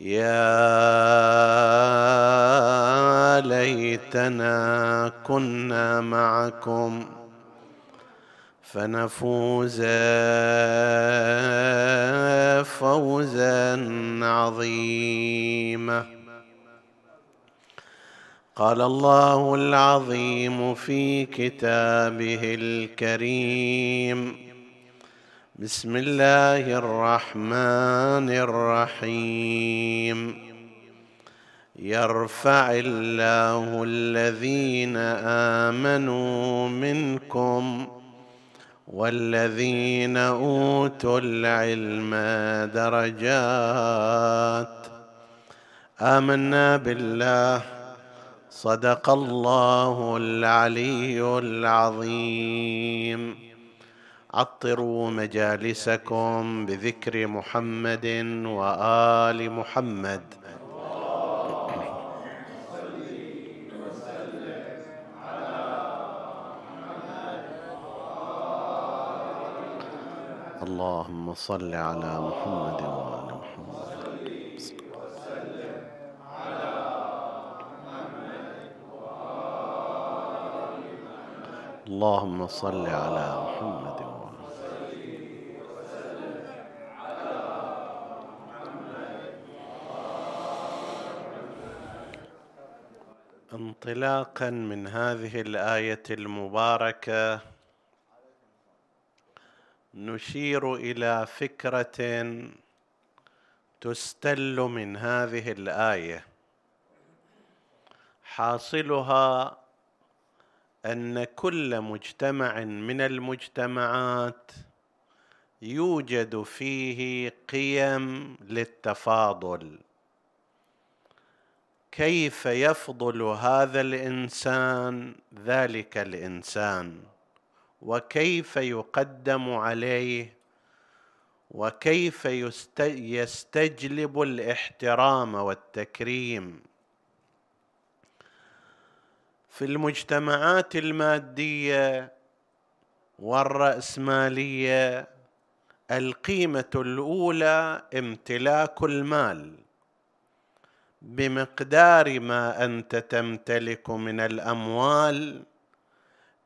يا ليتنا كنا معكم فنفوز فوزا عظيما. قال الله العظيم في كتابه الكريم بسم الله الرحمن الرحيم. يرفع الله الذين آمنوا منكم والذين أوتوا العلم درجات. آمنا بالله. صدق الله العلي العظيم. عطروا مجالسكم بذكر محمد وآل محمد. اللهم صل على محمد وآل محمد. اللهم صل على محمد انطلاقا من هذه الآية المباركة نشير إلى فكرة تستل من هذه الآية. حاصلها أن كل مجتمع من المجتمعات يوجد فيه قيم للتفاضل. كيف يفضل هذا الإنسان ذلك الإنسان؟ وكيف يقدم عليه؟ وكيف يستجلب الإحترام والتكريم؟ في المجتمعات المادية والرأسمالية القيمة الأولى امتلاك المال. بمقدار ما أنت تمتلك من الأموال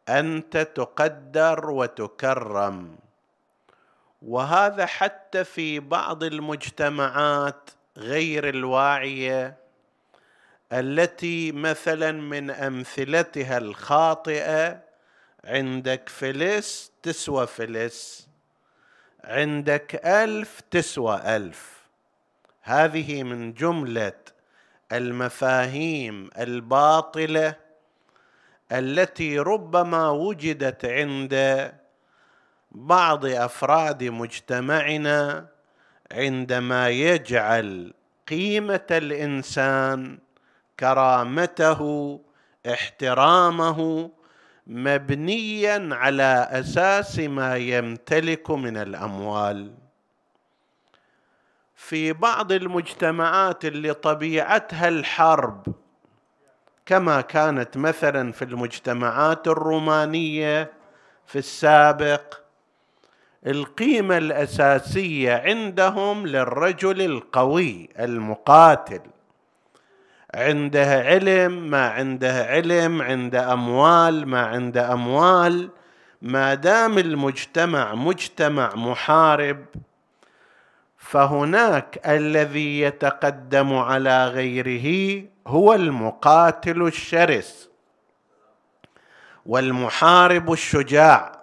أنت تقدر وتكرم. وهذا حتى في بعض المجتمعات غير الواعية التي مثلا من أمثلتها الخاطئة عندك فلس تسوى فلس عندك ألف تسوى ألف. هذه من جملة المفاهيم الباطلة التي ربما وجدت عند بعض أفراد مجتمعنا عندما يجعل قيمة الإنسان كرامته احترامه مبنيا على أساس ما يمتلك من الأموال. في بعض المجتمعات اللي طبيعتها الحرب كما كانت مثلا في المجتمعات الرومانية في السابق القيمة الأساسية عندهم للرجل القوي المقاتل. عنده علم ما عنده علم عنده أموال ما عنده أموال. ما دام المجتمع مجتمع محارب فهناك الذي يتقدم على غيره هو المقاتل الشرس والمحارب الشجاع.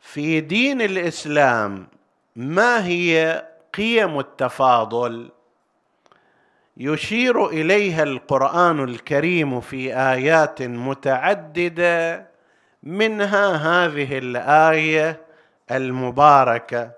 في دين الإسلام ما هي قيم التفاضل؟ يشير إليها القرآن الكريم في آيات متعددة منها هذه الآية المباركة.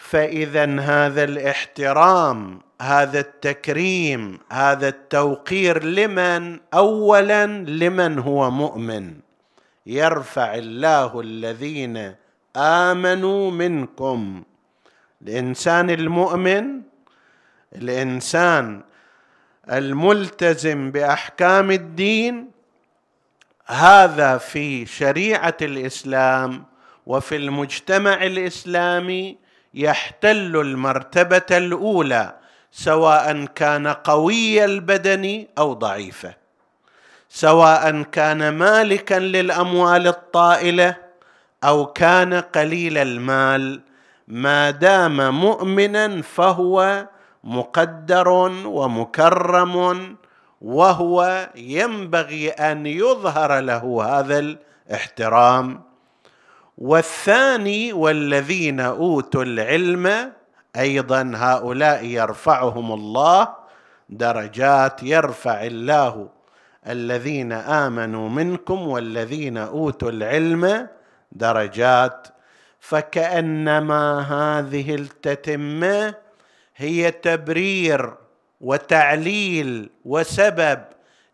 فإذا هذا الاحترام هذا التكريم هذا التوقير لمن؟ اولا لمن هو مؤمن. يرفع الله الذين آمنوا منكم. الإنسان المؤمن الإنسان الملتزم بأحكام الدين هذا في شريعة الإسلام وفي المجتمع الإسلامي يحتل المرتبة الأولى سواء كان قوي البدن أو ضعيفة. سواء كان مالكا للأموال الطائلة أو كان قليل المال ما دام مؤمنا فهو مقدر ومكرم وهو ينبغي أن يظهر له هذا الاحترام. والثاني والذين أوتوا العلم أيضا هؤلاء يرفعهم الله درجات يرفع الله الذين آمنوا منكم والذين أوتوا العلم درجات. فكأنما هذه التتمه هي تبرير وتعليل وسبب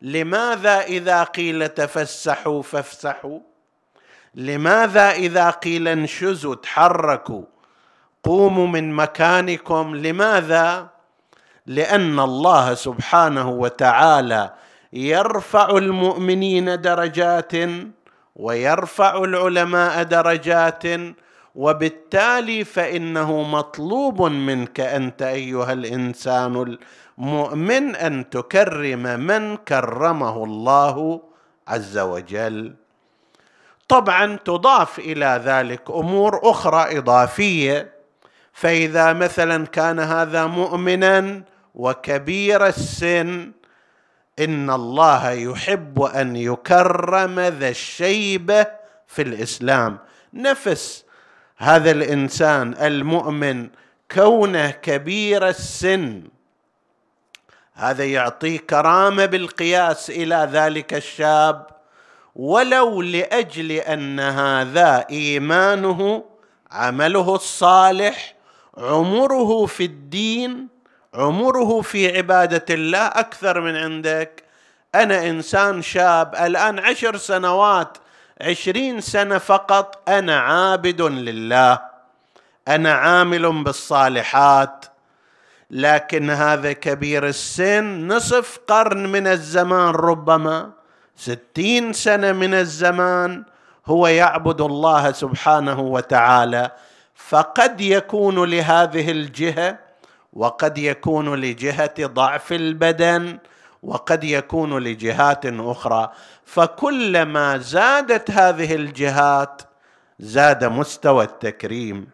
لماذا إذا قيل تفسحوا فافسحوا؟ لماذا إذا قيل انشزوا تحركوا؟ قوموا من مكانكم. لماذا؟ لأن الله سبحانه وتعالى يرفع المؤمنين درجات ويرفع العلماء درجات وبالتالي فإنه مطلوب منك أنت أيها الإنسان المؤمن أن تكرم من كرمه الله عز وجل. طبعا تضاف إلى ذلك أمور أخرى إضافية فإذا مثلا كان هذا مؤمنا وكبير السن إن الله يحب أن يكرم ذا الشيبه في الإسلام. نفس هذا الإنسان المؤمن كونه كبير السن. هذا يعطيه كرامة بالقياس إلى ذلك الشاب. ولو لأجل ان هذا إيمانه عمله الصالح عمره في الدين عمره في عبادة الله أكثر من عندك. أنا إنسان شاب الآن عشر سنوات عشرين سنة فقط أنا عابد لله. أنا عامل بالصالحات. لكن هذا كبير السن نصف قرن من الزمان ربما. ستين سنة من الزمان هو يعبد الله سبحانه وتعالى فقد يكون لهذه الجهة وقد يكون لجهة ضعف البدن وقد يكون لجهات أخرى. فكلما زادت هذه الجهات زاد مستوى التكريم.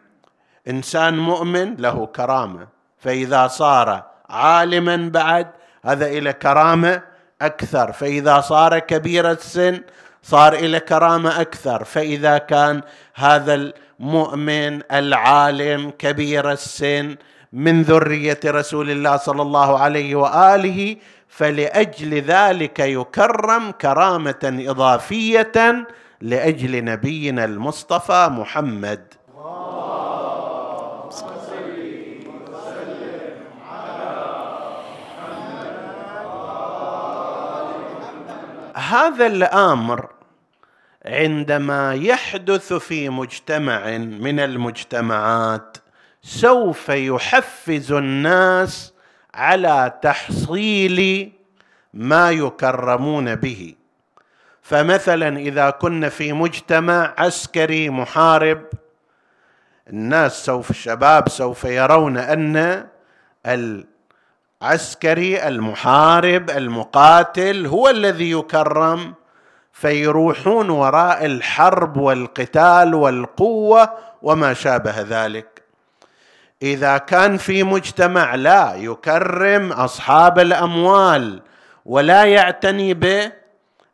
إنسان مؤمن له كرامة فإذا صار عالما بعد هذا إلى كرامة. أكثر. فإذا صار كبير السن صار إلى كرامة أكثر. فإذا كان هذا المؤمن العالم كبير السن من ذرية رسول الله صلى الله عليه وآله فلأجل ذلك يكرم كرامة إضافية لأجل نبينا المصطفى محمد. هذا الأمر عندما يحدث في مجتمع من المجتمعات سوف يحفز الناس على تحصيل ما يكرمون به. فمثلا إذا كنا في مجتمع عسكري محارب الناس سوف الشباب سوف يرون أن العسكري المحارب المقاتل هو الذي يكرم فيروحون وراء الحرب والقتال والقوة وما شابه ذلك. إذا كان في مجتمع لا يكرم أصحاب الأموال ولا يعتني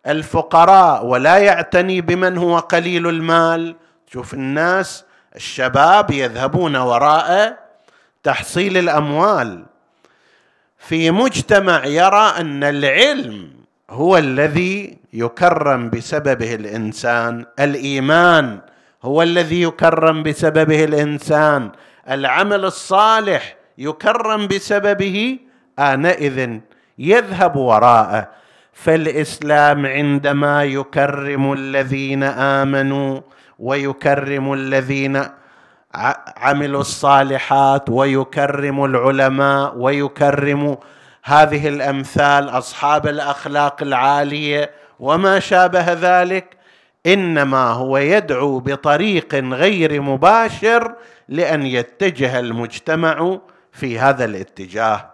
بالفقراء ولا يعتني بمن هو قليل المال شوف الناس الشباب يذهبون وراء تحصيل الأموال. في مجتمع يرى أن العلم هو الذي يكرم بسببه الإنسان الإيمان هو الذي يكرم بسببه الإنسان العمل الصالح يكرم بسببه آنئذ يذهب وراءه. فالإسلام عندما يكرم الذين آمنوا ويكرم الذين عملوا الصالحات ويكرم العلماء ويكرم هذه الأمثال أصحاب الأخلاق العالية وما شابه ذلك إنما هو يدعو بطريق غير مباشر لأن يتجه المجتمع في هذا الاتجاه.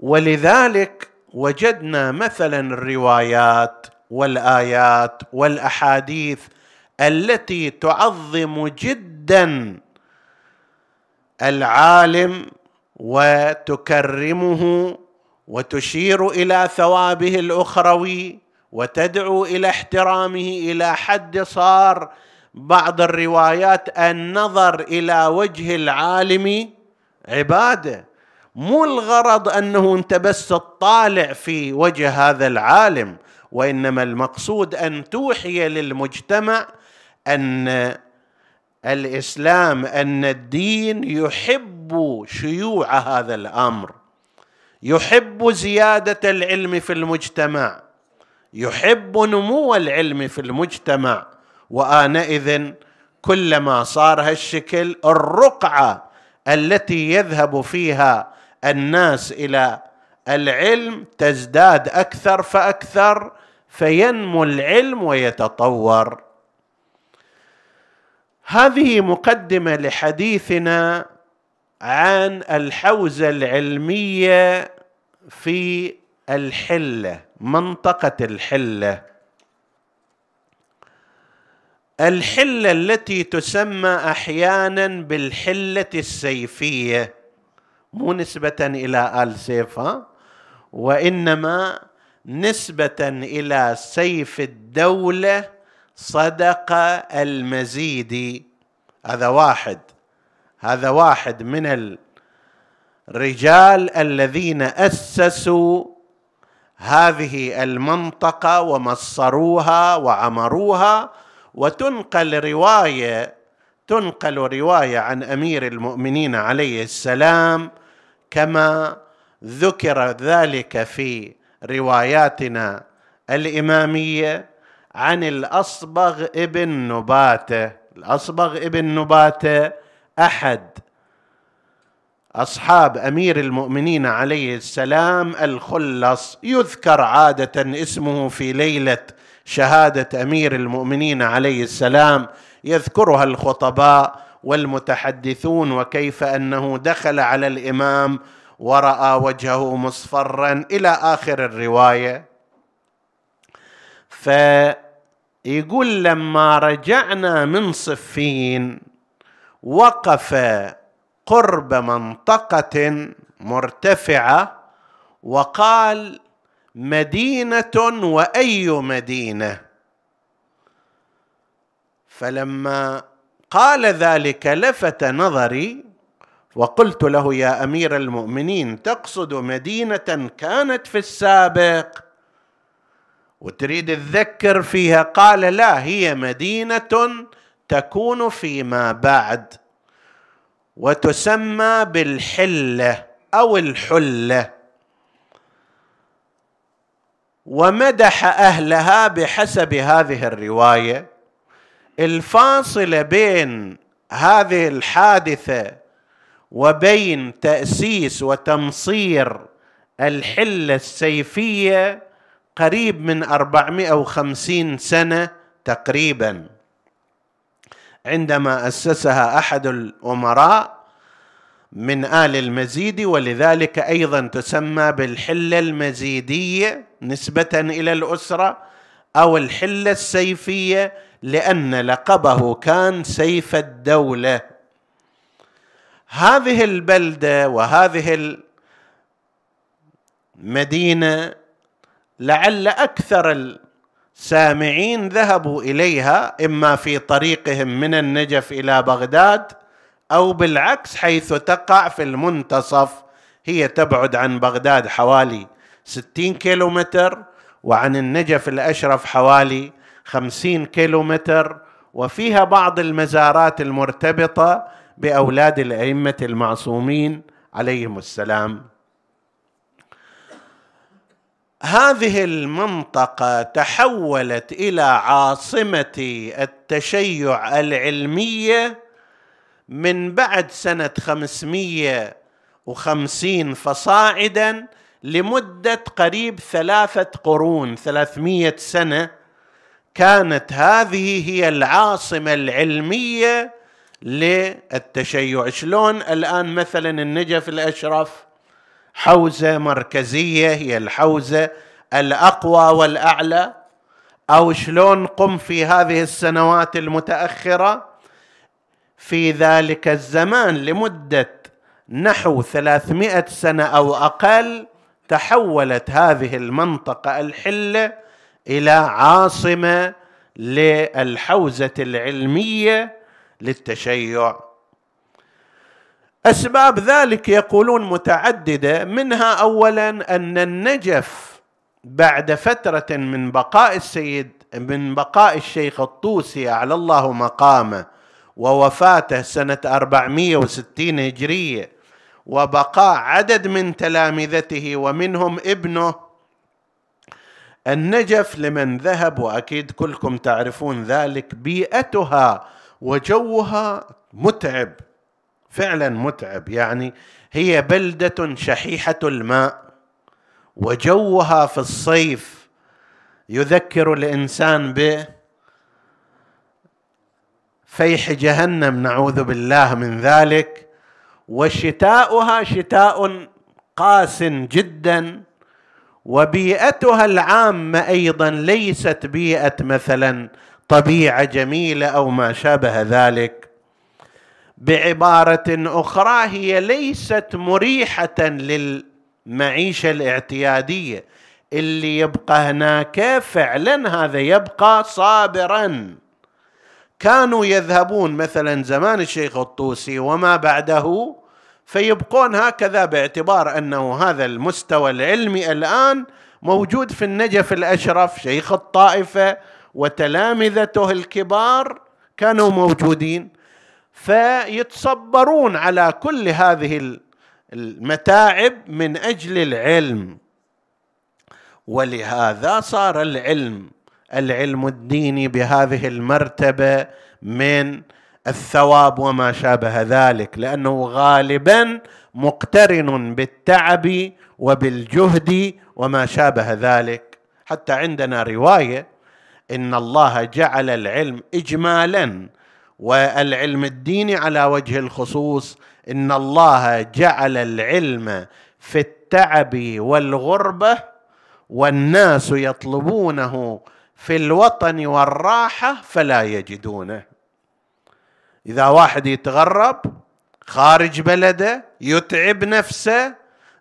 ولذلك وجدنا مثلا الروايات والآيات والأحاديث التي تعظم جدا العالم وتكرمه وتشير إلى ثوابه الأخروي وتدعو إلى احترامه إلى حد صار بعض الروايات النظر إلى وجه العالم عبادة. مو الغرض أنه أنت بس تطالع في وجه هذا العالم وإنما المقصود أن توحي للمجتمع أن الإسلام أن الدين يحب شيوع هذا الأمر. يحب زيادة العلم في المجتمع. يحب نمو العلم في المجتمع. وآنئذ كلما صار هالشكل الرقعة التي يذهب فيها الناس إلى العلم تزداد أكثر فأكثر فينمو العلم ويتطور. هذه مقدمة لحديثنا عن الحوزة العلمية في الحلة منطقة الحلة. الحلة التي تسمى أحيانا بالحلة السيفية مو نسبة إلى آل سيف وإنما نسبة إلى سيف الدولة صدق المزيد. هذا واحد. هذا واحد من الرجال الذين أسسوا هذه المنطقة ومصروها وعمروها وتنقل رواية تنقل رواية عن أمير المؤمنين عليه السلام كما ذكر ذلك في رواياتنا الإمامية. عن الأصبغ ابن نباتة. الأصبغ ابن نباتة أحد أصحاب أمير المؤمنين عليه السلام الخلص. يذكر عادة اسمه في ليلة شهادة أمير المؤمنين عليه السلام. يذكرها الخطباء والمتحدثون وكيف أنه دخل على الإمام ورأى وجهه مصفرا إلى آخر الرواية. فيقول لما رجعنا من صفين وقف قرب منطقة مرتفعة وقال مدينة وأي مدينة. فلما قال ذلك لفت نظري وقلت له يا أمير المؤمنين تقصد مدينة كانت في السابق؟ وتريد تذكر فيها قال لا هي مدينة تكون فيما بعد وتسمى بالحلة أو الحلة. ومدح أهلها بحسب هذه الرواية. الفاصله بين هذه الحادثة وبين تأسيس وتمصير الحلة السيفية قريب من 450 سنة تقريبا. عندما أسسها أحد الأمراء من آل المزيد ولذلك أيضا تسمى بالحلة المزيدية نسبة إلى الأسرة أو الحلة السيفية لأن لقبه كان سيف الدولة. هذه البلدة وهذه المدينة لعل أكثر السامعين ذهبوا إليها إما في طريقهم من النجف إلى بغداد أو بالعكس حيث تقع في المنتصف. هي تبعد عن بغداد حوالي ستين كيلومتر وعن النجف الأشرف حوالي خمسين كيلومتر. وفيها بعض المزارات المرتبطة بأولاد الأئمة المعصومين عليهم السلام. هذه المنطقة تحولت إلى عاصمة التشيع العلمية من بعد سنة خمسمية وخمسين فصاعدا لمدة قريب ثلاثة قرون ثلاثمية سنة. كانت هذه هي العاصمة العلمية للتشيع. شلون الآن مثلا النجف الأشرف؟ حوزة مركزية هي الحوزة الأقوى والأعلى؟ أو شلون قم في هذه السنوات المتأخرة؟ في ذلك الزمان لمدة نحو ثلاثمائة سنة أو أقل تحولت هذه المنطقة الحلة إلى عاصمة للحوزة العلمية للتشيع. أسباب ذلك يقولون متعددة منها اولا أن النجف بعد فترة من بقاء السيد من بقاء الشيخ الطوسي على الله مقامه ووفاته سنة 460 هجرية وبقاء عدد من تلامذته ومنهم ابنه. النجف لمن ذهب وأكيد كلكم تعرفون ذلك بيئتها وجوها متعب. فعلا متعب. يعني هي بلدة شحيحة الماء وجوها في الصيف يذكر الإنسان به فيح جهنم. نعوذ بالله من ذلك. وشتاؤها شتاء قاس جدا وبيئتها العامة أيضا ليست بيئة مثلا طبيعة جميلة أو ما شابه ذلك. بعبارة أخرى هي ليست مريحة للمعيشة الاعتيادية. اللي يبقى هناك فعلا هذا يبقى صابرا. كانوا يذهبون مثلا زمان الشيخ الطوسي وما بعده فيبقون هكذا باعتبار أنه هذا المستوى العلمي الآن موجود في النجف الأشرف شيخ الطائفة وتلامذته الكبار كانوا موجودين. فيتصبرون على كل هذه المتاعب من أجل العلم. ولهذا صار العلم العلم الديني بهذه المرتبة من الثواب وما شابه ذلك لأنه غالبا مقترن بالتعب وبالجهد وما شابه ذلك. حتى عندنا رواية إن الله جعل العلم اجمالا والعلم الديني على وجه الخصوص إن الله جعل العلم في التعب والغربة والناس يطلبونه في الوطن والراحة فلا يجدونه. إذا واحد يتغرب خارج بلده يتعب نفسه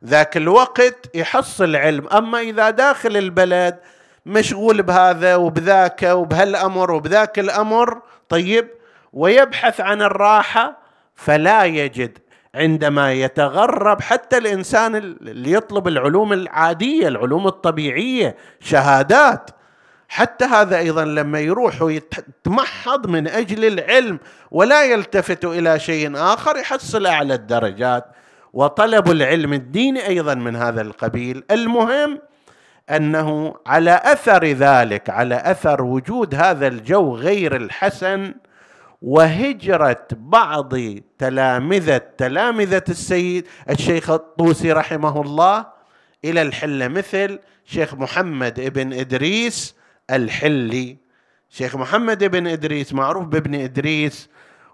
ذاك الوقت يحصل علم أما إذا داخل البلد مشغول بهذا وبذاك وبهالأمر وبذاك الأمر طيب ويبحث عن الراحة فلا يجد عندما يتغرب. حتى الإنسان اللي يطلب العلوم العادية العلوم الطبيعية شهادات حتى هذا أيضا لما يروح ويتمحض من أجل العلم ولا يلتفت إلى شيء آخر يحصل أعلى الدرجات. وطلب العلم الديني أيضا من هذا القبيل. المهم أنه على أثر ذلك على أثر وجود هذا الجو غير الحسن وهجرة بعض تلامذة تلامذة السيد الشيخ الطوسي رحمه الله إلى الحلة مثل شيخ محمد ابن إدريس الحلي. شيخ محمد بن إدريس معروف بابن إدريس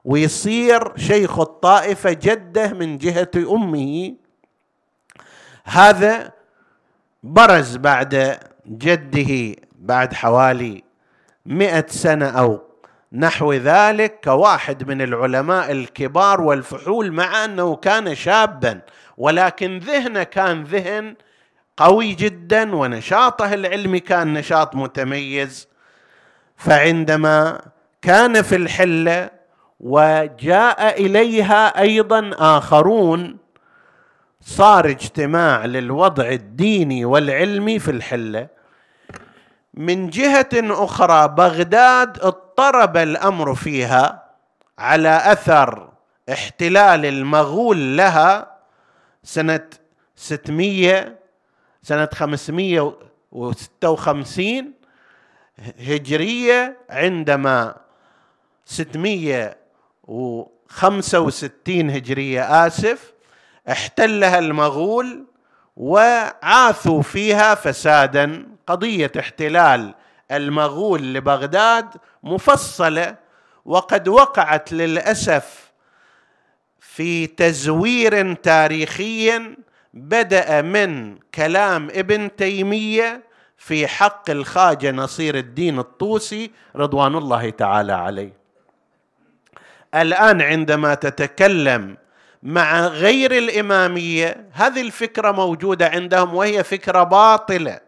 ويصير شيخ الطائفة جدة من جهة أمه. هذا برز بعد جده بعد حوالي مئة سنة أو نحو ذلك كواحد من العلماء الكبار والفحول مع أنه كان شابا ولكن ذهنه كان ذهن قوي جدا ونشاطه العلمي كان نشاط متميز. فعندما كان في الحلة وجاء إليها أيضا آخرون صار اجتماع للوضع الديني والعلمي في الحلة. من جهة أخرى بغداد اضطرب الأمر فيها على أثر احتلال المغول لها سنة 600 سنة 556 هجرية عندما 665 هجرية آسف احتلها المغول وعاثوا فيها فسادا قضية احتلال المغول لبغداد مفصلة وقد وقعت للأسف في تزوير تاريخي بدأ من كلام ابن تيمية في حق الخاجة نصير الدين الطوسي رضوان الله تعالى عليه. الآن عندما تتكلم مع غير الإمامية هذه الفكرة موجودة عندهم وهي فكرة باطلة.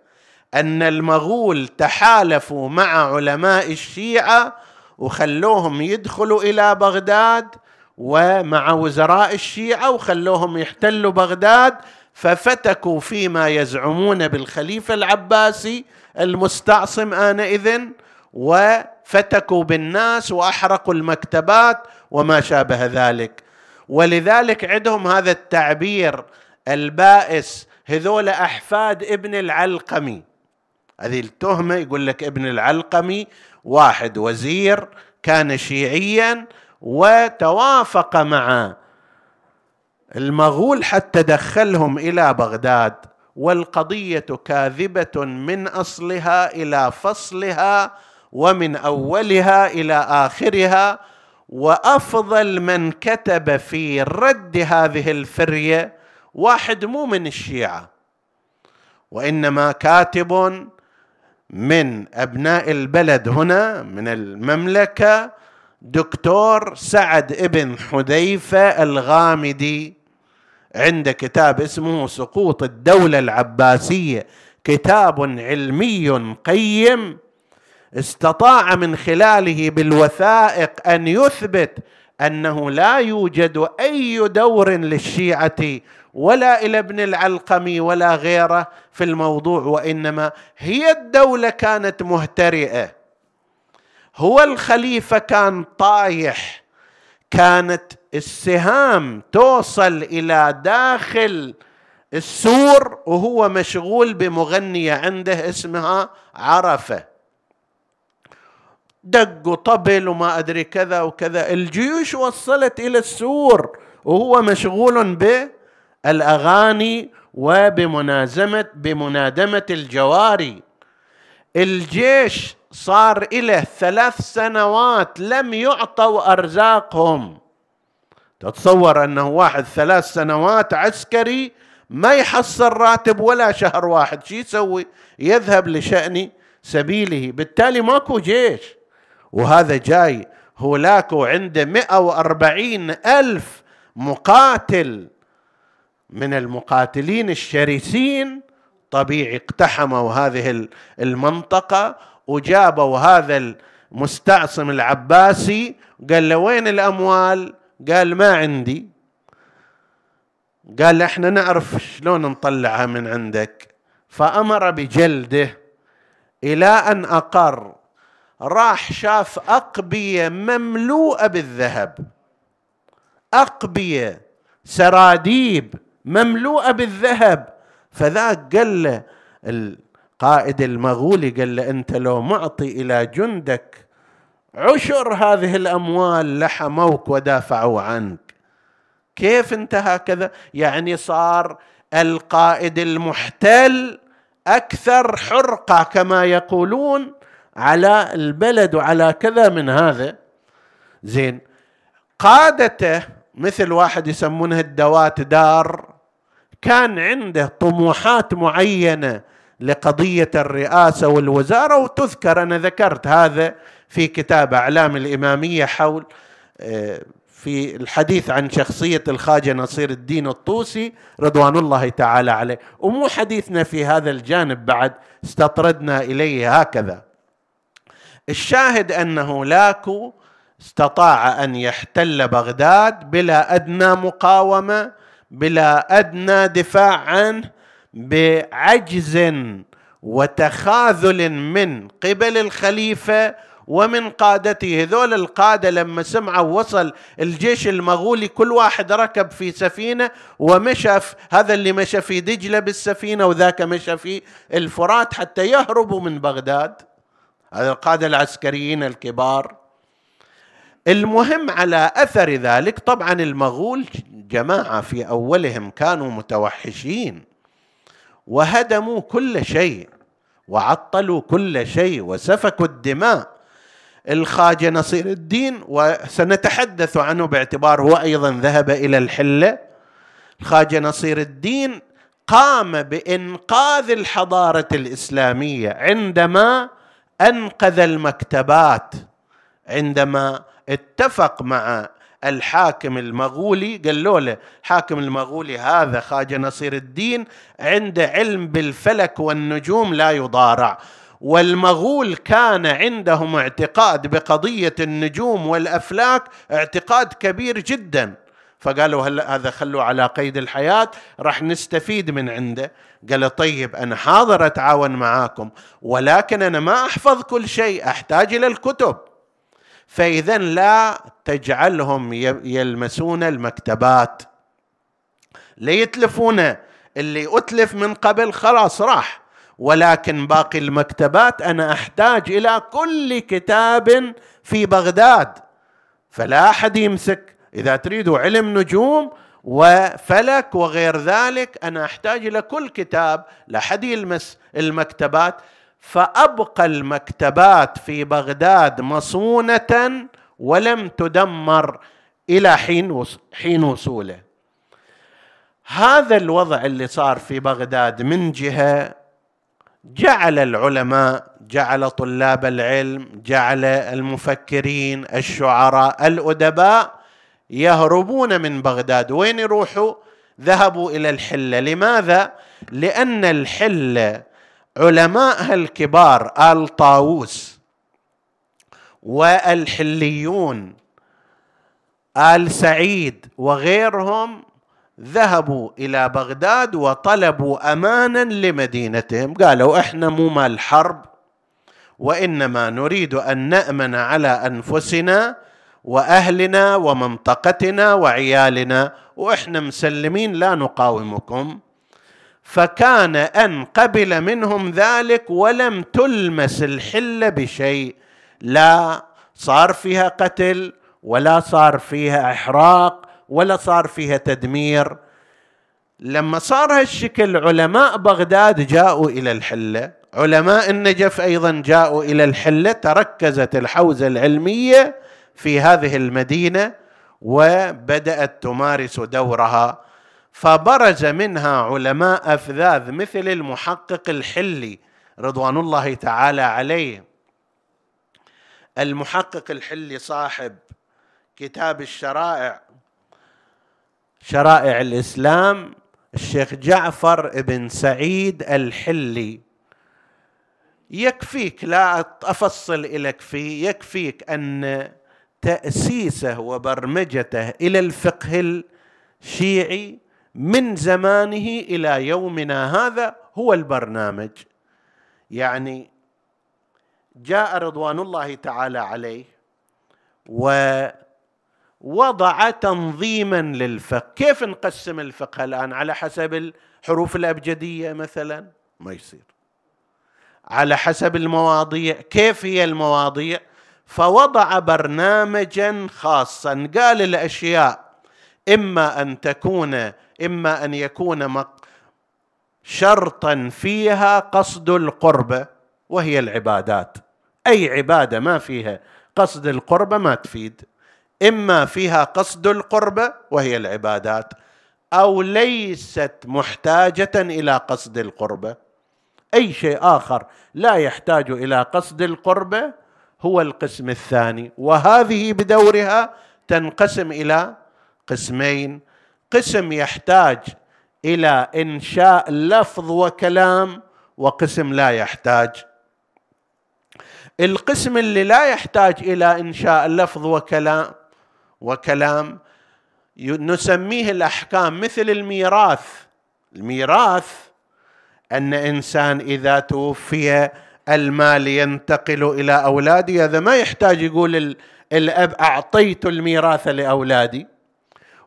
أن المغول تحالفوا مع علماء الشيعة وخلوهم يدخلوا إلى بغداد ومع وزراء الشيعة وخلوهم يحتلوا بغداد ففتكوا فيما يزعمون بالخليفة العباسي المستعصم آنئذ وفتكوا بالناس وأحرقوا المكتبات وما شابه ذلك. ولذلك عندهم هذا التعبير البائس هذول أحفاد ابن العلقمي. هذه التهمة يقول لك ابن العلقمي واحد وزير كان شيعيا وتوافق مع المغول حتى دخلهم إلى بغداد والقضية كاذبة من أصلها إلى فصلها ومن أولها إلى آخرها وأفضل من كتب في رد هذه الفرية واحد مو من الشيعة وإنما كاتب من أبناء البلد هنا من المملكة دكتور سعد ابن حذيفة الغامدي. عنده كتاب اسمه سقوط الدولة العباسية. كتاب علمي قيم. استطاع من خلاله بالوثائق أن يثبت أنه لا يوجد أي دور للشيعة ولا إلى ابن العلقمي ولا غيره في الموضوع وإنما هي الدولة كانت مهترئة. هو الخليفة كان طايح. كانت السهام توصل إلى داخل السور وهو مشغول بمغنية عنده اسمها عرفة. دق وطبل وما أدري كذا وكذا. الجيوش وصلت إلى السور وهو مشغول بالاغاني وبمنازمه بمنادمة الجواري. الجيش صار إلى ثلاث سنوات لم يعطوا أرزاقهم. تتصور أنه واحد ثلاث سنوات عسكري ما يحصل راتب ولا شهر واحد. شو يسوي؟ يذهب لشأن سبيله. بالتالي ماكو جيش. وهذا جاي هولاكو عنده 140 ألف مقاتل. من المقاتلين الشرسين طبيعي اقتحموا هذه المنطقة وجابوا هذا المستعصم العباسي قال له وين الأموال؟ قال ما عندي. قال إحنا نعرف شلون نطلعها من عندك. فأمر بجلده إلى أن أقر. راح شاف أقبية مملوءة بالذهب أقبية سراديب مملوءة بالذهب. فذاك قال له القائد المغولي قال له أنت لو معطي إلى جندك عشر هذه الأموال لحموك ودافعوا عنك. كيف انت هكذا؟ يعني صار القائد المحتل أكثر حرقة كما يقولون على البلد وعلى كذا من هذا. زين. قادته مثل واحد يسمونه الدوات دار كان عنده طموحات معينة لقضية الرئاسة والوزارة وتذكر أنا ذكرت هذا في كتاب أعلام الإمامية حول آه، في الحديث عن شخصية الخواجه نصير الدين الطوسي رضوان الله تعالى عليه. ومو حديثنا في هذا الجانب بعد استطردنا إليه هكذا. الشاهد أنه لاكو استطاع أن يحتل بغداد بلا أدنى مقاومة بلا أدنى دفاع عنه بعجز وتخاذل من قبل الخليفة ومن قادته. هذول القادة لما سمعوا وصل الجيش المغولي كل واحد ركب في سفينة ومشى هذا اللي مشى في دجلة بالسفينة وذاك مشى في الفرات حتى يهربوا من بغداد. هذا القادة العسكريين الكبار. المهم على أثر ذلك طبعا المغول جماعة في أولهم كانوا متوحشين وهدموا كل شيء وعطلوا كل شيء وسفكوا الدماء. الخاجة نصير الدين وسنتحدث عنه باعتبار هو أيضا ذهب إلى الحلة. الخاجة نصير الدين قام بإنقاذ الحضارة الإسلامية عندما أنقذ المكتبات عندما اتفق مع الحاكم المغولي قال له الحاكم المغولي هذا خاجة نصير الدين عنده علم بالفلك والنجوم لا يضارع. والمغول كان عندهم اعتقاد بقضية النجوم والأفلاك اعتقاد كبير جدا. فقالوا هل هذا خلوا على قيد الحياة؟ راح نستفيد من عنده. قال طيب أنا حاضر أتعاون معاكم ولكن أنا ما أحفظ كل شيء أحتاج إلى الكتب. فإذا لا تجعلهم يلمسون المكتبات. ليتلفون اللي أتلف من قبل خلاص راح ولكن باقي المكتبات أنا أحتاج إلى كل كتاب في بغداد. فلا أحد يمسك. إذا تريدوا علم نجوم وفلك وغير ذلك أنا أحتاج إلى كل كتاب. لا أحد يلمس المكتبات. فأبقى المكتبات في بغداد مصونة ولم تدمر إلى حين حين وصوله. هذا الوضع اللي صار في بغداد من جهة جعل العلماء جعل طلاب العلم جعل المفكرين الشعراء الأدباء يهربون من بغداد. وين يروحوا؟ ذهبوا إلى الحلة. لماذا؟ لأن الحلة علماءها الكبار آل طاووس والحليون آل سعيد وغيرهم ذهبوا إلى بغداد وطلبوا امانا لمدينتهم. قالوا إحنا مو مال حرب وإنما نريد أن نأمن على أنفسنا وأهلنا ومنطقتنا وعيالنا وإحنا مسلمين لا نقاومكم. فكان أن قبل منهم ذلك ولم تلمس الحله بشيء. لا صار فيها قتل ولا صار فيها إحراق ولا صار فيها تدمير. لما صار هالشكل علماء بغداد جاءوا إلى الحله علماء النجف أيضا جاءوا إلى الحله تركزت الحوزة العلمية في هذه المدينة وبدأت تمارس دورها. فبرز منها علماء أفذاذ مثل المحقق الحلي رضوان الله تعالى عليه. المحقق الحلي صاحب كتاب الشرائع شرائع الإسلام الشيخ جعفر بن سعيد الحلي. يكفيك لا أفصل إليك فيه يكفيك أن تأسيسه وبرمجته إلى الفقه الشيعي من زمانه إلى يومنا هذا هو البرنامج. يعني جاء رضوان الله تعالى عليه ووضع تنظيما للفقه. كيف نقسم الفقه الآن؟ على حسب الحروف الأبجدية مثلا؟ ما يصير. على حسب المواضيع. كيف هي المواضيع؟ فوضع برنامجا خاصا. قال الأشياء إما أن تكون إما أن يكون شرطا فيها قصد القربه وهي العبادات. أي عبادة ما فيها قصد القربه ما تفيد. إما فيها قصد القربه وهي العبادات. أو ليست محتاجة إلى قصد القربه أي شيء آخر لا يحتاج إلى قصد القربه هو القسم الثاني. وهذه بدورها تنقسم إلى قسمين. قسم يحتاج إلى إنشاء لفظ وكلام وقسم لا يحتاج. القسم اللي لا يحتاج إلى إنشاء لفظ وكلام وكلام نسميه الأحكام مثل الميراث. الميراث أن إنسان إذا توفي المال ينتقل إلى اولادي هذا ما يحتاج يقول الأب أعطيت الميراث لأولادي.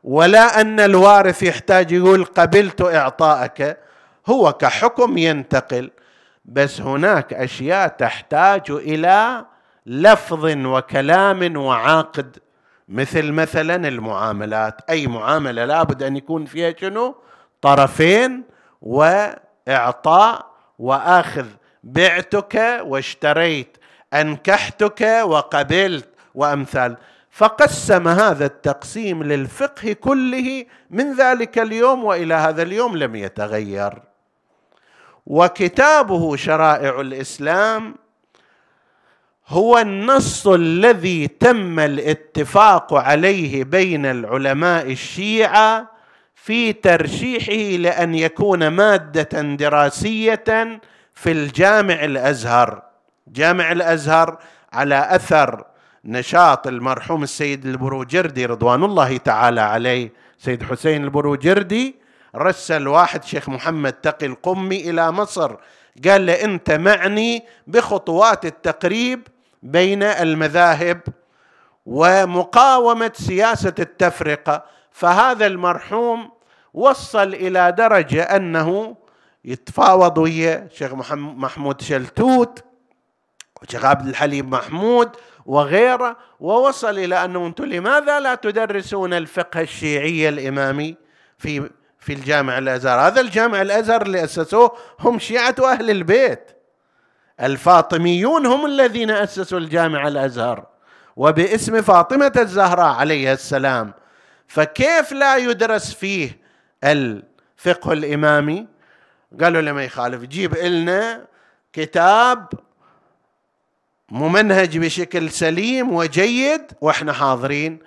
ولا أن الوارث يحتاج يقول قبلت اعطائك هو كحكم ينتقل بس هناك أشياء تحتاج إلى لفظ وكلام وعقد مثل مثلا المعاملات. أي معاملة لابد أن يكون فيها شنو؟ طرفين وإعطاء وأخذ. بعتك واشتريت أنكحتك وقبلت وأمثال. فقسم هذا التقسيم للفقه كله من ذلك اليوم وإلى هذا اليوم لم يتغير. وكتابه شرائع الإسلام هو النص الذي تم الاتفاق عليه بين العلماء الشيعة في ترشيحه لأن يكون مادة دراسية في الجامع الأزهر. جامع الأزهر على أثر نشاط المرحوم السيد البروجردي رضوان الله تعالى عليه. سيد حسين البروجردي رسل واحد شيخ محمد تقي القمي إلى مصر. قال له أنت معني بخطوات التقريب بين المذاهب ومقاومة سياسة التفرقة. فهذا المرحوم وصل إلى درجة أنه يتفاوض ويا شيخ محمود شلتوت وشيخ عبد الحليم محمود وغيره ووصل إلى أنه أنتم لماذا لا تدرسون الفقه الشيعي الإمامي في في الجامع الأزهر؟ هذا الجامع الأزهر اللي أسسوه هم شيعة أهل البيت. الفاطميون هم الذين أسسوا الجامع الأزهر. وباسم فاطمة الزهراء عليها السلام. فكيف لا يدرس فيه الفقه الإمامي؟ قالوا لما يخالف جيب لنا كتاب ممنهج بشكل سليم وجيد وإحنا حاضرين.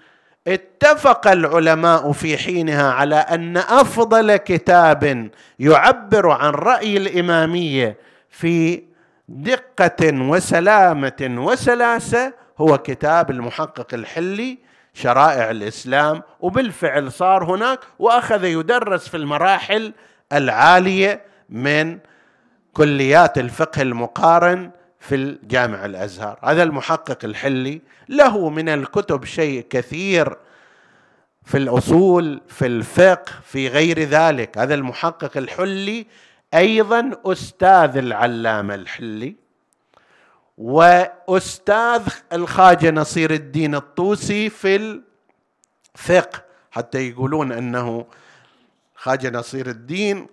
اتفق العلماء في حينها على أن أفضل كتاب يعبر عن رأي الإمامية في دقة وسلامة وسلاسة هو كتاب المحقق الحلي شرائع الإسلام وبالفعل صار هناك وأخذ يدرس في المراحل العالية من كليات الفقه المقارن في الجامع الأزهر. هذا المحقق الحلي. له من الكتب شيء كثير في الأصول في الفقه في غير ذلك. هذا المحقق الحلي أيضا أستاذ العلامة الحلي وأستاذ الخواجه نصير الدين الطوسي في الفقه. حتى يقولون أنه خواجه نصير الدين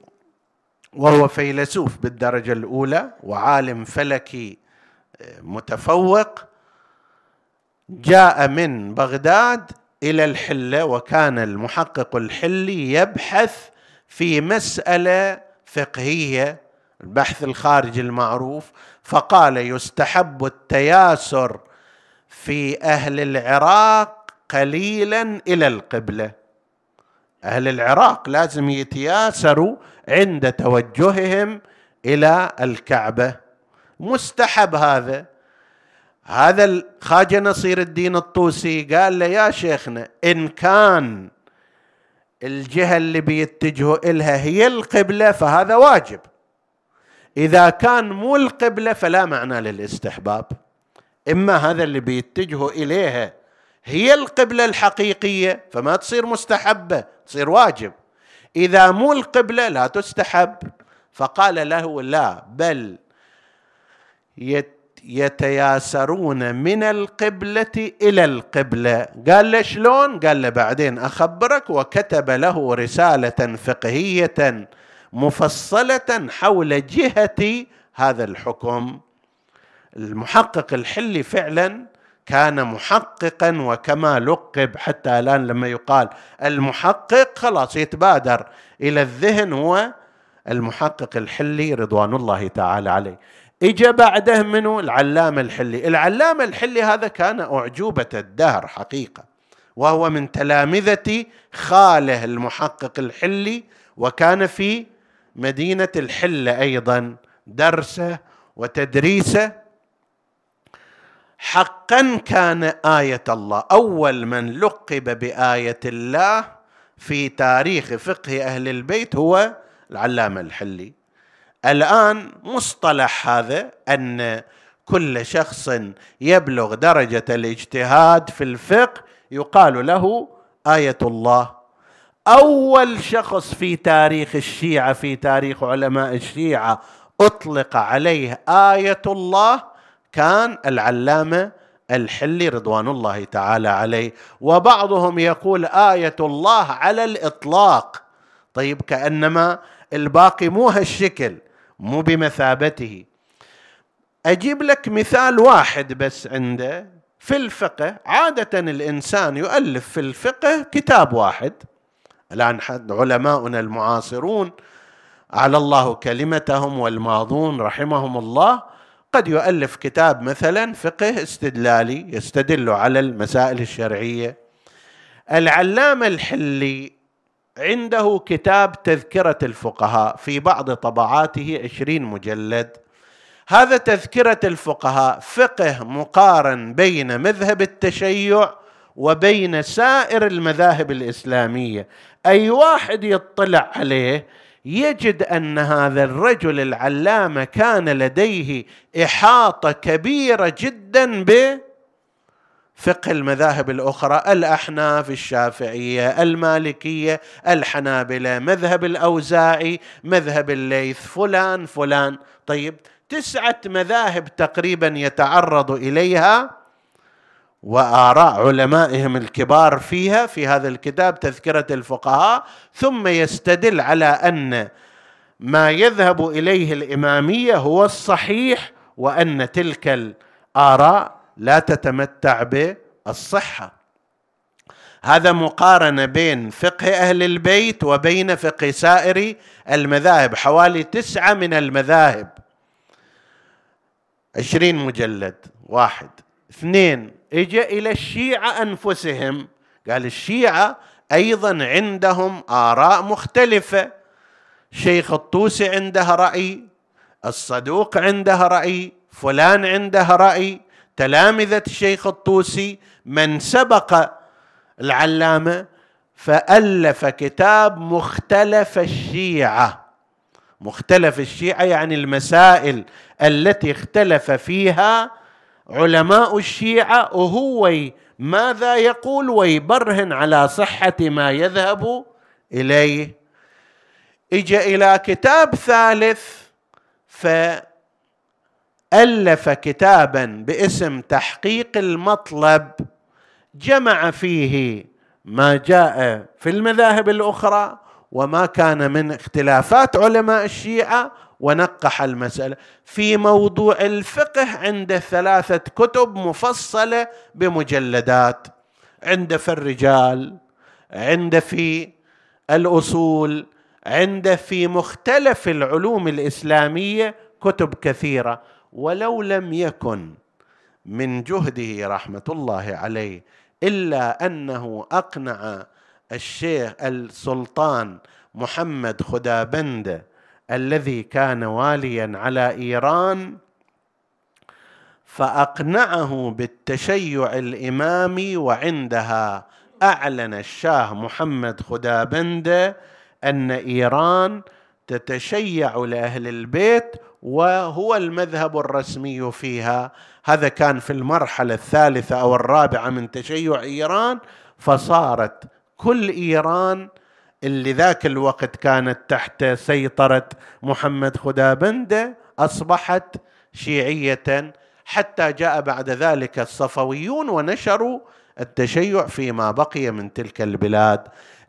وهو فيلسوف بالدرجة الأولى وعالم فلكي آه، متفوق جاء من بغداد إلى الحلة وكان المحقق الحلي يبحث في مسألة فقهية البحث الخارجي المعروف فقال يستحب التياسر في أهل العراق قليلا إلى القبلة. أهل العراق لازم يتياسروا عند توجههم إلى الكعبة. مستحب هذا. هذا الخواجه نصير الدين الطوسي قال له يا شيخنا إن كان الجهة اللي بيتجهوا إلها هي القبلة فهذا واجب. إذا كان مو القبلة فلا معنى للاستحباب. إما هذا اللي بيتجهوا إليها هي القبلة الحقيقية فما تصير مستحبة تصير واجب. إذا مو القبلة لا تستحب. فقال له لا بل يتياسرون من القبلة إلى القبلة. قال له شلون؟ قال له بعدين أخبرك. وكتب له رسالة فقهية مفصلة حول جهة هذا الحكم. المحقق الحلي فعلا كان محققا وكما لقب حتى الآن لما يقال المحقق خلاص يتبادر إلى الذهن هو المحقق الحلي رضوان الله تعالى عليه. اجى بعده منه العلامة الحلي. العلامة الحلي هذا كان أعجوبة الدهر حقيقة وهو من تلامذة خاله المحقق الحلي وكان في مدينة الحلة أيضا درسه وتدريسه حقا كان آية الله. أول من لقب بآية الله في تاريخ فقه أهل البيت هو العلامة الحلي. الآن مصطلح هذا أن كل شخص يبلغ درجة الاجتهاد في الفقه يقال له آية الله. أول شخص في تاريخ الشيعة في تاريخ علماء الشيعة أطلق عليه آية الله كان العلامة الحلي رضوان الله تعالى عليه وبعضهم يقول آية الله على الإطلاق. طيب كأنما الباقي مو هالشكل مو بمثابته. أجيب لك مثال واحد بس عنده. في الفقه عادة الإنسان يؤلف في الفقه كتاب واحد. الآن علماؤنا المعاصرون على الله كلمتهم والماضون رحمهم الله قد يؤلف كتاب مثلا فقه استدلالي يستدل على المسائل الشرعية. العلامة الحلي عنده كتاب تذكرة الفقهاء في بعض طبعاته عشرين مجلد. هذا تذكرة الفقهاء فقه مقارن بين مذهب التشيع وبين سائر المذاهب الإسلامية. أي واحد يطلع عليه يجد أن هذا الرجل العلامة كان لديه إحاطة كبيرة جدا ب فقه المذاهب الأخرى الأحناف الشافعية المالكية الحنابلة مذهب الأوزاعي مذهب الليث فلان فلان. طيب تسعة مذاهب تقريبا يتعرض إليها وآراء علمائهم الكبار فيها في هذا الكتاب تذكرة الفقهاء ثم يستدل على أن ما يذهب إليه الإمامية هو الصحيح وأن تلك الآراء لا تتمتع بالصحة. هذا مقارنة بين فقه أهل البيت وبين فقه سائر المذاهب حوالي تسعة من المذاهب. عشرين مجلد واحد. اثنين اجى إلى الشيعة انفسهم. قال الشيعة أيضا عندهم آراء مختلفة. شيخ الطوسي عنده رأي الصدوق عنده رأي فلان عنده رأي. تلامذة الشيخ الطوسي من سبق العلامة فألف كتاب مختلف الشيعة. مختلف الشيعة يعني المسائل التي اختلف فيها علماء الشيعة وهو ماذا يقول ويبرهن على صحة ما يذهب إليه. اجى إلى كتاب ثالث ف الف كتابا باسم تحقيق المطلب جمع فيه ما جاء في المذاهب الأخرى وما كان من اختلافات علماء الشيعة ونقح المسألة. في موضوع الفقه عنده ثلاثة كتب مفصلة بمجلدات. عنده في الرجال عنده في الأصول عنده في مختلف العلوم الإسلامية كتب كثيرة. ولو لم يكن من جهده رحمة الله عليه إلا أنه أقنع الشيخ السلطان محمد خدابنده الذي كان واليا على إيران فأقنعه بالتشيع الإمامي وعندها. أعلن الشاه محمد خدابنده أن إيران تتشيع لأهل البيت وهو المذهب الرسمي فيها. هذا كان في المرحلة الثالثة أو الرابعة من تشيع إيران فصارت كل إيران اللي ذاك الوقت كانت تحت سيطرة محمد خدابنده أصبحت شيعية حتى جاء بعد ذلك الصفويون ونشروا التشيع فيما بقي من تلك البلاد.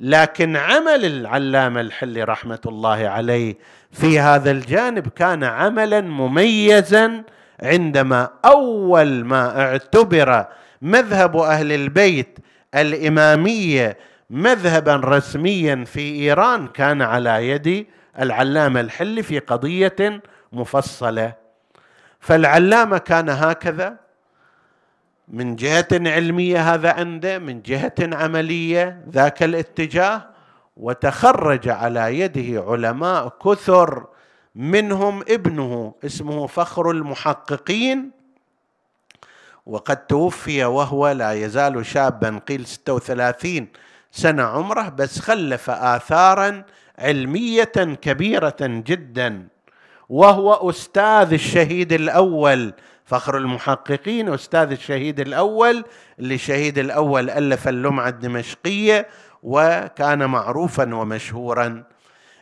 لكن عمل العلامة الحلي رحمة الله عليه في هذا الجانب كان عملا مميزا عندما أول ما اعتبر مذهب أهل البيت الإمامية مذهبا رسميا في إيران كان على يد العلامة الحلي في قضية مفصلة. فالعلامة كان هكذا. من جهة علمية هذا عنده من جهة عملية ذاك الاتجاه وتخرج على يده علماء كثر منهم ابنه اسمه فخر المحققين وقد توفي وهو لا يزال شابا قيل 36 سنة عمره بس خلف آثارا علمية كبيرة جدا وهو أستاذ الشهيد الأول. فخر المحققين أستاذ الشهيد الأول اللي الشهيد الأول ألف اللمعة الدمشقية وكان معروفا ومشهورا.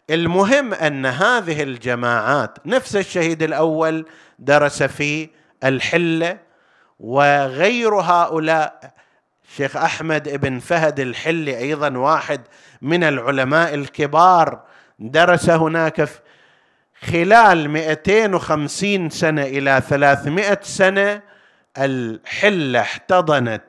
المهم أن هذه الجماعات نفس الشهيد الأول درس في الحلة وغير هؤلاء شيخ أحمد بن فهد الحلي أيضا واحد من العلماء الكبار. درس هناك خلال 250 سنة إلى 300 سنة الحلة احتضنت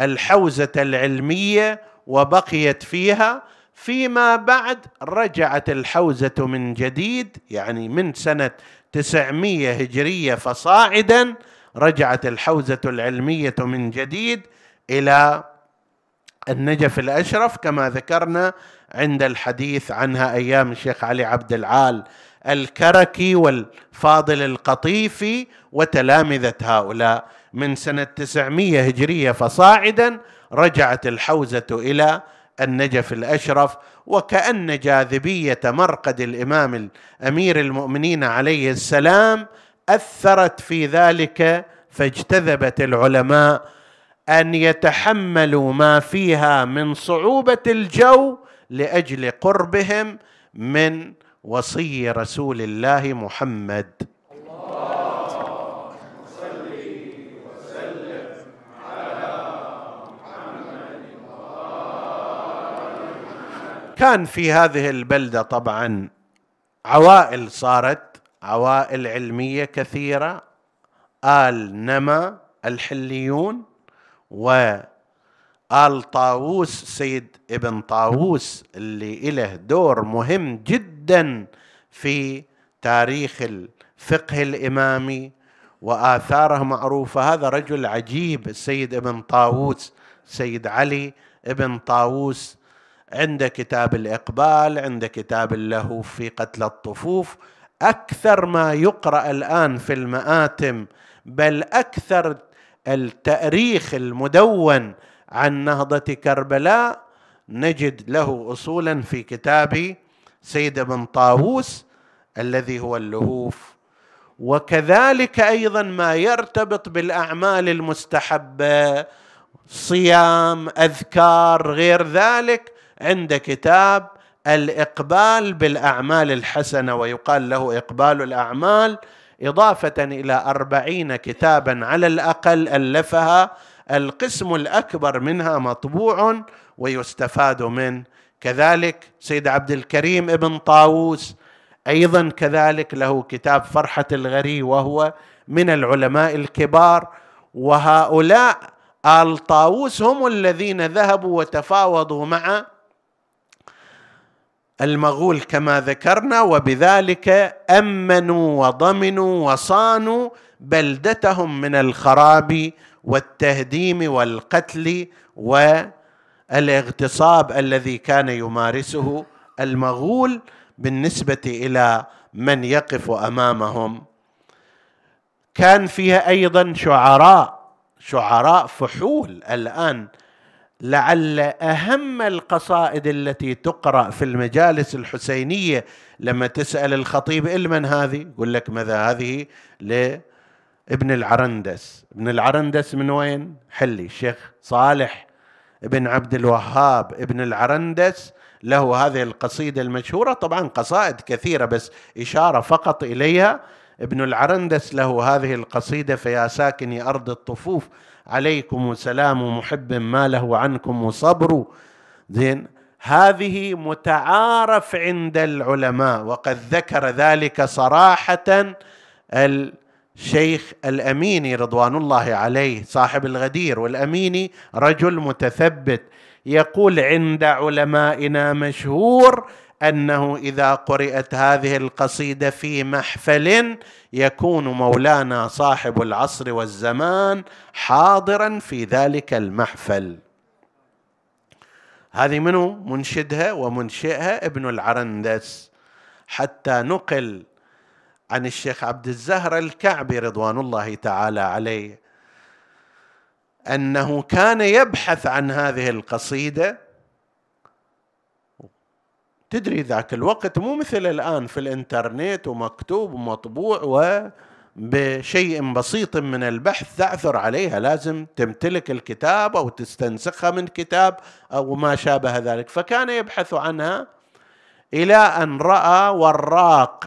الحوزة العلمية وبقيت فيها. فيما بعد رجعت الحوزة من جديد يعني من سنة 900 هجرية فصاعدا رجعت الحوزة العلمية من جديد. إلى النجف الأشرف كما ذكرنا عند الحديث عنها أيام الشيخ علي عبد العال الكركي والفاضل القطيفي وتلامذة هؤلاء. من سنة 900 هجرية فصاعدا رجعت الحوزة إلى النجف الأشرف وكأن جاذبية مرقد الإمام أمير المؤمنين عليه السلام أثرت في ذلك فاجتذبت العلماء أن يتحملوا ما فيها من صعوبة الجو لأجل قربهم من وصي رسول الله محمد. كان في هذه البلدة طبعا عوائل صارت عوائل علمية كثيرة آل نما الحليون. وآل طاووس سيد ابن طاووس اللي له دور مهم جدا في تاريخ الفقه الإمامي وآثاره معروفة. هذا رجل عجيب السيد ابن طاووس. سيد علي ابن طاووس عنده كتاب الإقبال عنده كتاب له في قتل الطفوف. أكثر ما يقرأ الآن في المآتم بل أكثر التأريخ المدون عن نهضة كربلاء نجد له اصولا في كتاب سيد بن طاووس الذي هو اللهوف. وكذلك أيضا ما يرتبط بالأعمال المستحبة صيام أذكار غير ذلك عند كتاب الإقبال بالأعمال الحسنة ويقال له إقبال الأعمال إضافة إلى أربعين كتابا على الأقل ألفها القسم الأكبر منها مطبوع ويستفاد منه كذلك سيد عبد الكريم ابن طاووس أيضا كذلك له كتاب فرحة الغري وهو من العلماء الكبار. وهؤلاء آل طاووس هم الذين ذهبوا وتفاوضوا مع المغول كما ذكرنا وبذلك أمنوا وضمنوا وصانوا بلدتهم من الخراب والتهديم والقتل والاغتصاب الذي كان يمارسه المغول بالنسبة إلى من يقف أمامهم. كان فيها أيضا شعراء شعراء فحول الآن لعل أهم القصائد التي تقرأ في المجالس الحسينية لما تسأل الخطيب إلمن هذه؟ يقول لك ماذا هذه؟ لابن العرندس. ابن العرندس من وين؟ حلي. الشيخ صالح ابن عبد الوهاب ابن العرندس. له هذه القصيدة المشهورة. طبعا قصائد كثيرة بس إشارة فقط إليها. ابن العرندس له هذه القصيدة فيا ساكني أرض الطفوف. عليكم سلام محب ما له عنكم صبر. زين هذه متعارف عند العلماء وقد ذكر ذلك صراحة الشيخ الأميني رضوان الله عليه صاحب الغدير والأميني رجل متثبت يقول عند علمائنا مشهور أنه إذا قرات هذه القصيدة في محفل يكون مولانا صاحب العصر والزمان حاضرا في ذلك المحفل. هذه منو؟ منشدها ومنشئها ابن العرندس. حتى نقل عن الشيخ عبد الزهر الكعبي رضوان الله تعالى عليه أنه كان يبحث عن هذه القصيدة تدري ذاك الوقت مو مثل الآن في الإنترنت ومكتوب ومطبوع وبشيء بسيط من البحث تعثر عليها. لازم تمتلك الكتاب أو تستنسخها من كتاب أو ما شابه ذلك. فكان يبحث عنها إلى أن رأى وراق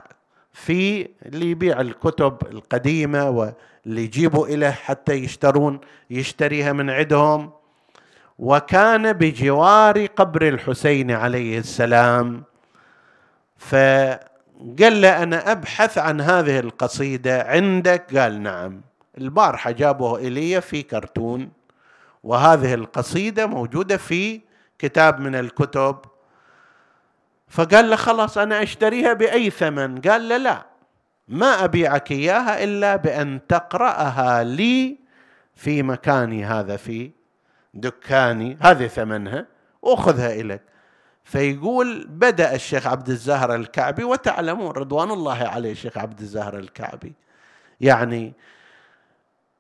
في اللي يبيع الكتب القديمة واللي يجيبوا إليه حتى يشترون يشتريها من عندهم. وكان بجوار قبر الحسين عليه السلام. فقال له أنا أبحث عن هذه القصيدة عندك؟ قال نعم. البارحه جابوه إلي في كرتون وهذه القصيدة موجودة في كتاب من الكتب. فقال له خلاص أنا أشتريها بأي ثمن؟ قال له لا ما أبيعك إياها إلا بأن تقرأها لي في مكاني هذا في دكاني هذه ثمنها وخذها إليك. فيقول بدأ الشيخ عبد الزهر الكعبي وتعلمون رضوان الله عليه الشيخ عبد الزهر الكعبي. يعني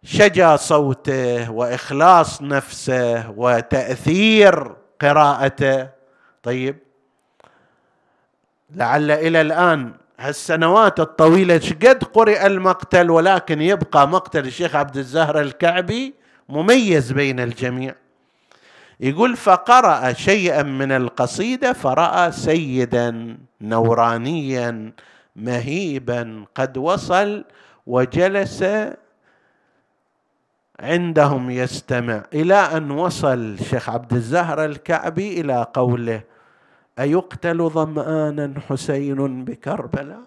شجى صوته وإخلاص نفسه وتأثير قراءته. طيب لعل إلى الآن هالسنوات الطويلة شقد قرئ المقتل ولكن يبقى مقتل الشيخ عبد الزهر الكعبي مميز بين الجميع. يقول فقرأ شيئا من القصيدة فرأى سيدا نورانيا مهيبا قد وصل وجلس عندهم يستمع. إلى أن وصل شيخ عبد الزهر الكعبي إلى قوله أيقتل ظمآنا حسين بكربلاء؟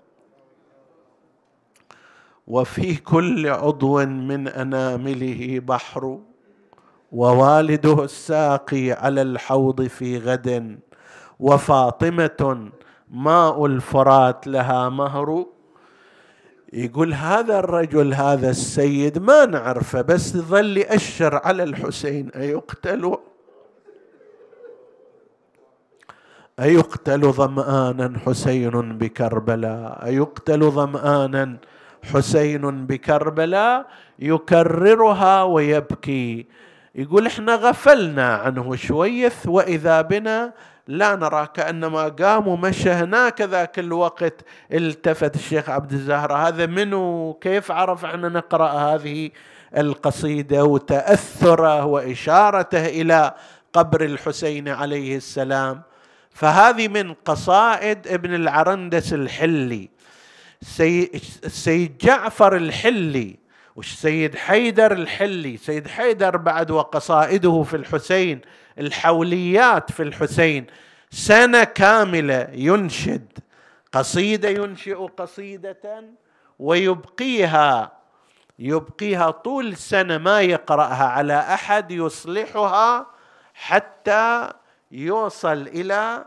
وفي كل عضو من أنامله بحر ووالده الساقي على الحوض في غد وفاطمة ماء الفرات لها مهر. يقول هذا الرجل هذا السيد ما نعرفه بس ظل يأشر على الحسين أيقتل؟ أيقتل ظمآنا حسين بكربلاء أيقتل ظمآنا حسين بكربلاء يكررها ويبكي. يقول إحنا غفلنا عنه شويث وإذا بنا لا نرى كأنما قام ومشى هناك ذاك الوقت التفت الشيخ عبد الزهر هذا منو؟ كيف عرف إحنا نقرأ هذه القصيدة وتأثره وإشارته إلى قبر الحسين عليه السلام؟ فهذه من قصائد ابن العرندس الحلي السيد جعفر الحلي. والسيد حيدر الحلي سيد حيدر بعد وقصائده في الحسين الحوليات في الحسين سنة كاملة ينشد. قصيدة ينشئ قصيدة ويبقيها يبقيها طول سنة ما يقرأها على أحد يصلحها حتى يوصل إلى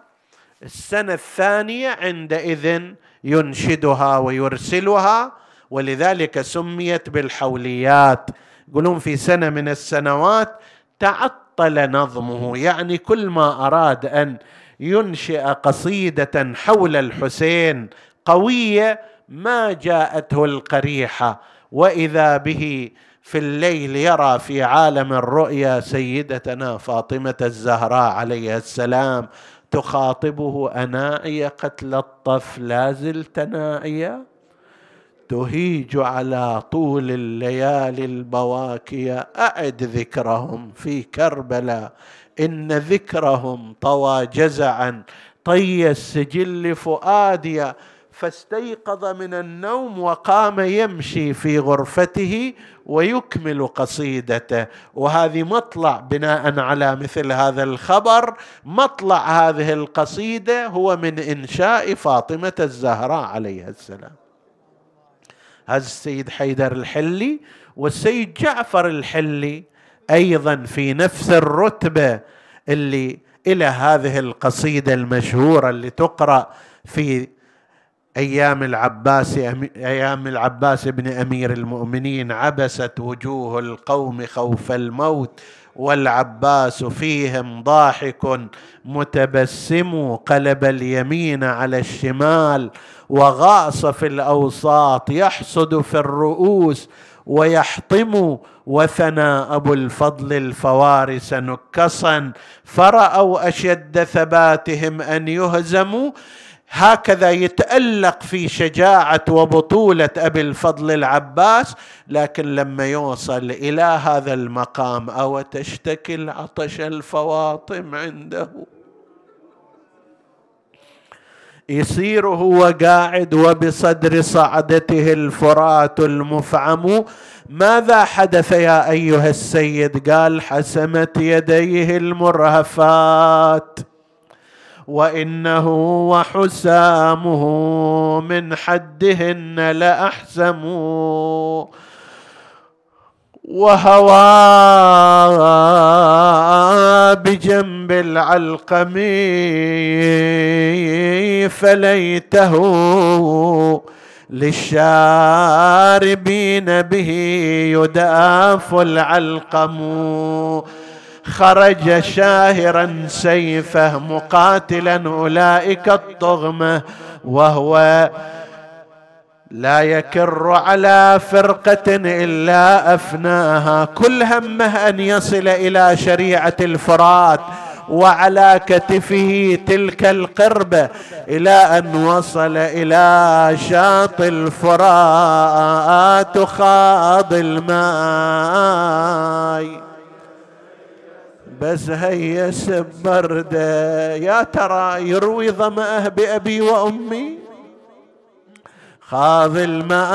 السنة الثانية عندئذ ينشدها ويرسلها. ولذلك سميت بالحوليات. يقولون في سنة من السنوات تعطل نظمه يعني كل ما أراد أن ينشئ قصيدة حول الحسين قوية ما جاءته القريحة. وإذا به في الليل يرى في عالم الرؤيا سيدتنا فاطمة الزهراء عليها السلام تخاطبه انائي قتل الطف لا زلت نائيا تهيج على طول الليالي البواكيا أعد ذكرهم في كربلاء إن ذكرهم طوى جزعا. طي السجل فؤاديا فاستيقظ من النوم وقام يمشي في غرفته ويكمل قصيدته. وهذه مطلع بناء على مثل هذا الخبر. مطلع هذه القصيدة هو من إنشاء فاطمة الزهراء عليها السلام. هذا السيد حيدر الحلي والسيد جعفر الحلي أيضا في نفس الرتبة اللي إلى هذه القصيدة المشهورة اللي تقرأ في أيام العباس أيام العباس بن أمير المؤمنين. عبست وجوه القوم خوف الموت والعباس فيهم ضاحك متبسم قلب اليمين على الشمال وغاص في الأوساط يحصد في الرؤوس ويحطم وثنى أبو الفضل الفوارس نكصا. فرأوا أشد ثباتهم أن يهزموا هكذا يتألق في شجاعة وبطولة أبي الفضل العباس. لكن لما يوصل إلى هذا المقام أو تشتكي العطش الفواطم عنده؟ يصير هو قاعد وبصدر صعدته الفرات المفعم. ماذا حدث يا أيها السيد؟ قال حسمت يديه المرهفات وإنه وحسامه من حدهن لاحسم وهوى بجنب العلقم فليته للشاربين به يداف العلقم. خرج شاهرا سيفه مقاتلا أولئك الطغمة وهو لا يكر على فرقة إلا أفناها. كل همه أن يصل إلى شريعة الفرات وعلى كتفه تلك القربة إلى أن وصل إلى شاطئ الفرات خاض الماء. بس هيس بردة يا ترى يروي ظمأه بأبي وأمي؟ خاض الماء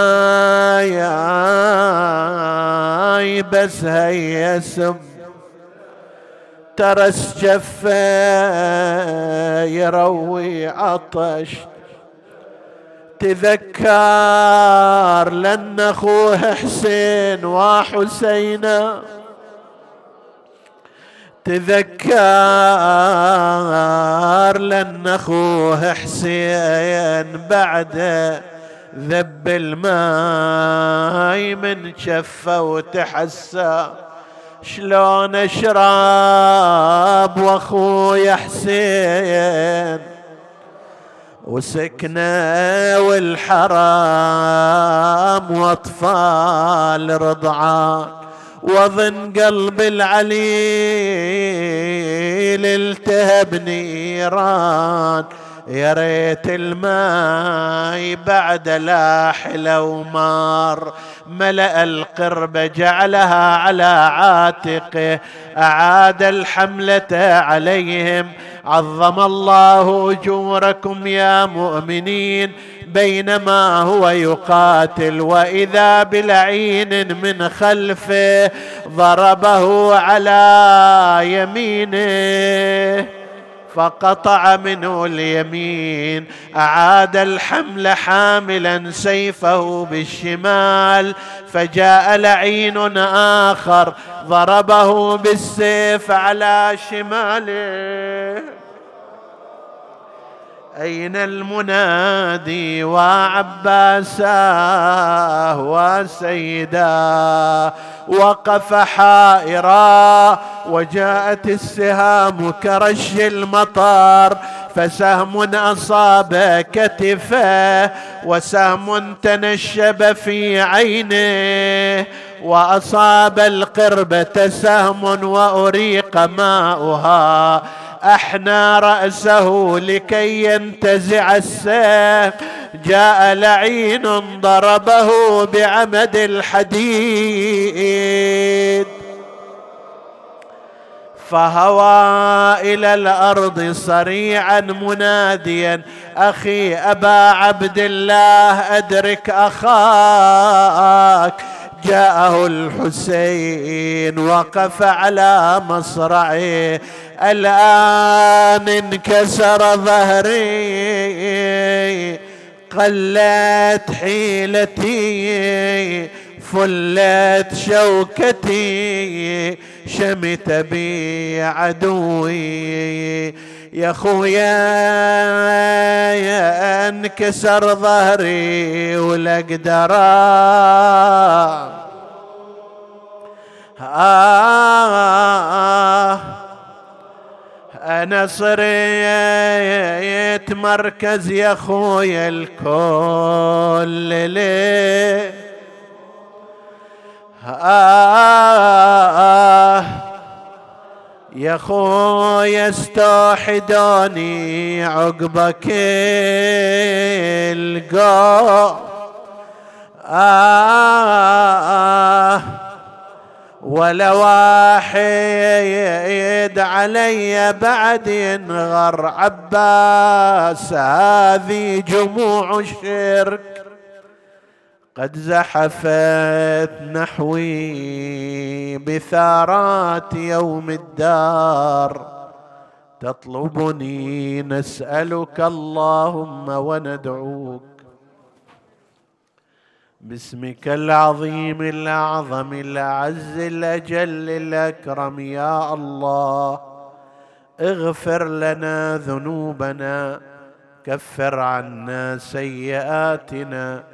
بس هيس ترس جفه يروي عطش. تذكر لأن أخوه حسين وحسينا تذكر لأن أخوه حسين بعد ذب الماي من شفه وتحسى. شلون اشرب واخوي حسين؟ وسكنه والحرام واطفال رضعان وظن قلب العليل التهب نيران. يا ريت الماي بعد لا حلو مار. ملأ القرب جعلها على عاتقه. أعاد الحملة عليهم. عظم الله أجوركم يا مؤمنين. بينما هو يقاتل وإذا بلعين من خلفه ضربه على يمينه. فقطع منه اليمين. أعاد الحمل حاملا سيفه بالشمال. فجاء لعين آخر ضربه بالسيف على شماله. أين المنادي وعباساه وسيدا وقف حائرا وجاءت السهام كرش المطر فسهم أصاب كتفه وسهم تنشب في عينه وأصاب القربة سهم وأريق ماؤها أحنى رأسه لكي ينتزع السيف جاء لعين ضربه بعمد الحديد. فهوى إلى الأرض صريعا مناديا أخي أبا عبد الله أدرك أخاك. جاءه الحسين وقف على مصرعه. الآن انكسر ظهري. قلت حيلتي فلت شوكتي. شمت بي عدوي. يا خويا يا انكسر ظهري ولا أقدر آه أنا صريت مركز يا خويا الكل ليه؟ آه يا خويا استوحدوني عقبك القو آه ولا واحد علي بعد ينغر عباس هذه جموع الشرك قد زحفت نحوي بثارات يوم الدار. تطلبني نسألك اللهم وندعوك. باسمك العظيم الأعظم الأعز الأجل الأكرم يا الله. اغفر لنا ذنوبنا. كفر عنا سيئاتنا.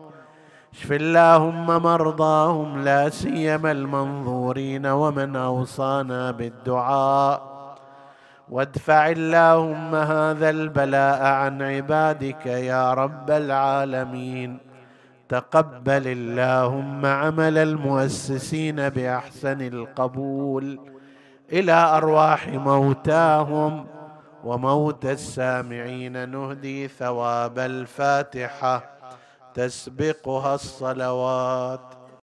اشف اللهم مرضاهم لا سيما المنظورين ومن أوصانا بالدعاء. وادفع اللهم هذا البلاء عن عبادك يا رب العالمين. تقبل اللهم عمل المؤسسين بأحسن القبول. إلى أرواح موتاهم وموت السامعين نهدي ثواب الفاتحة. تسبقها الصلوات.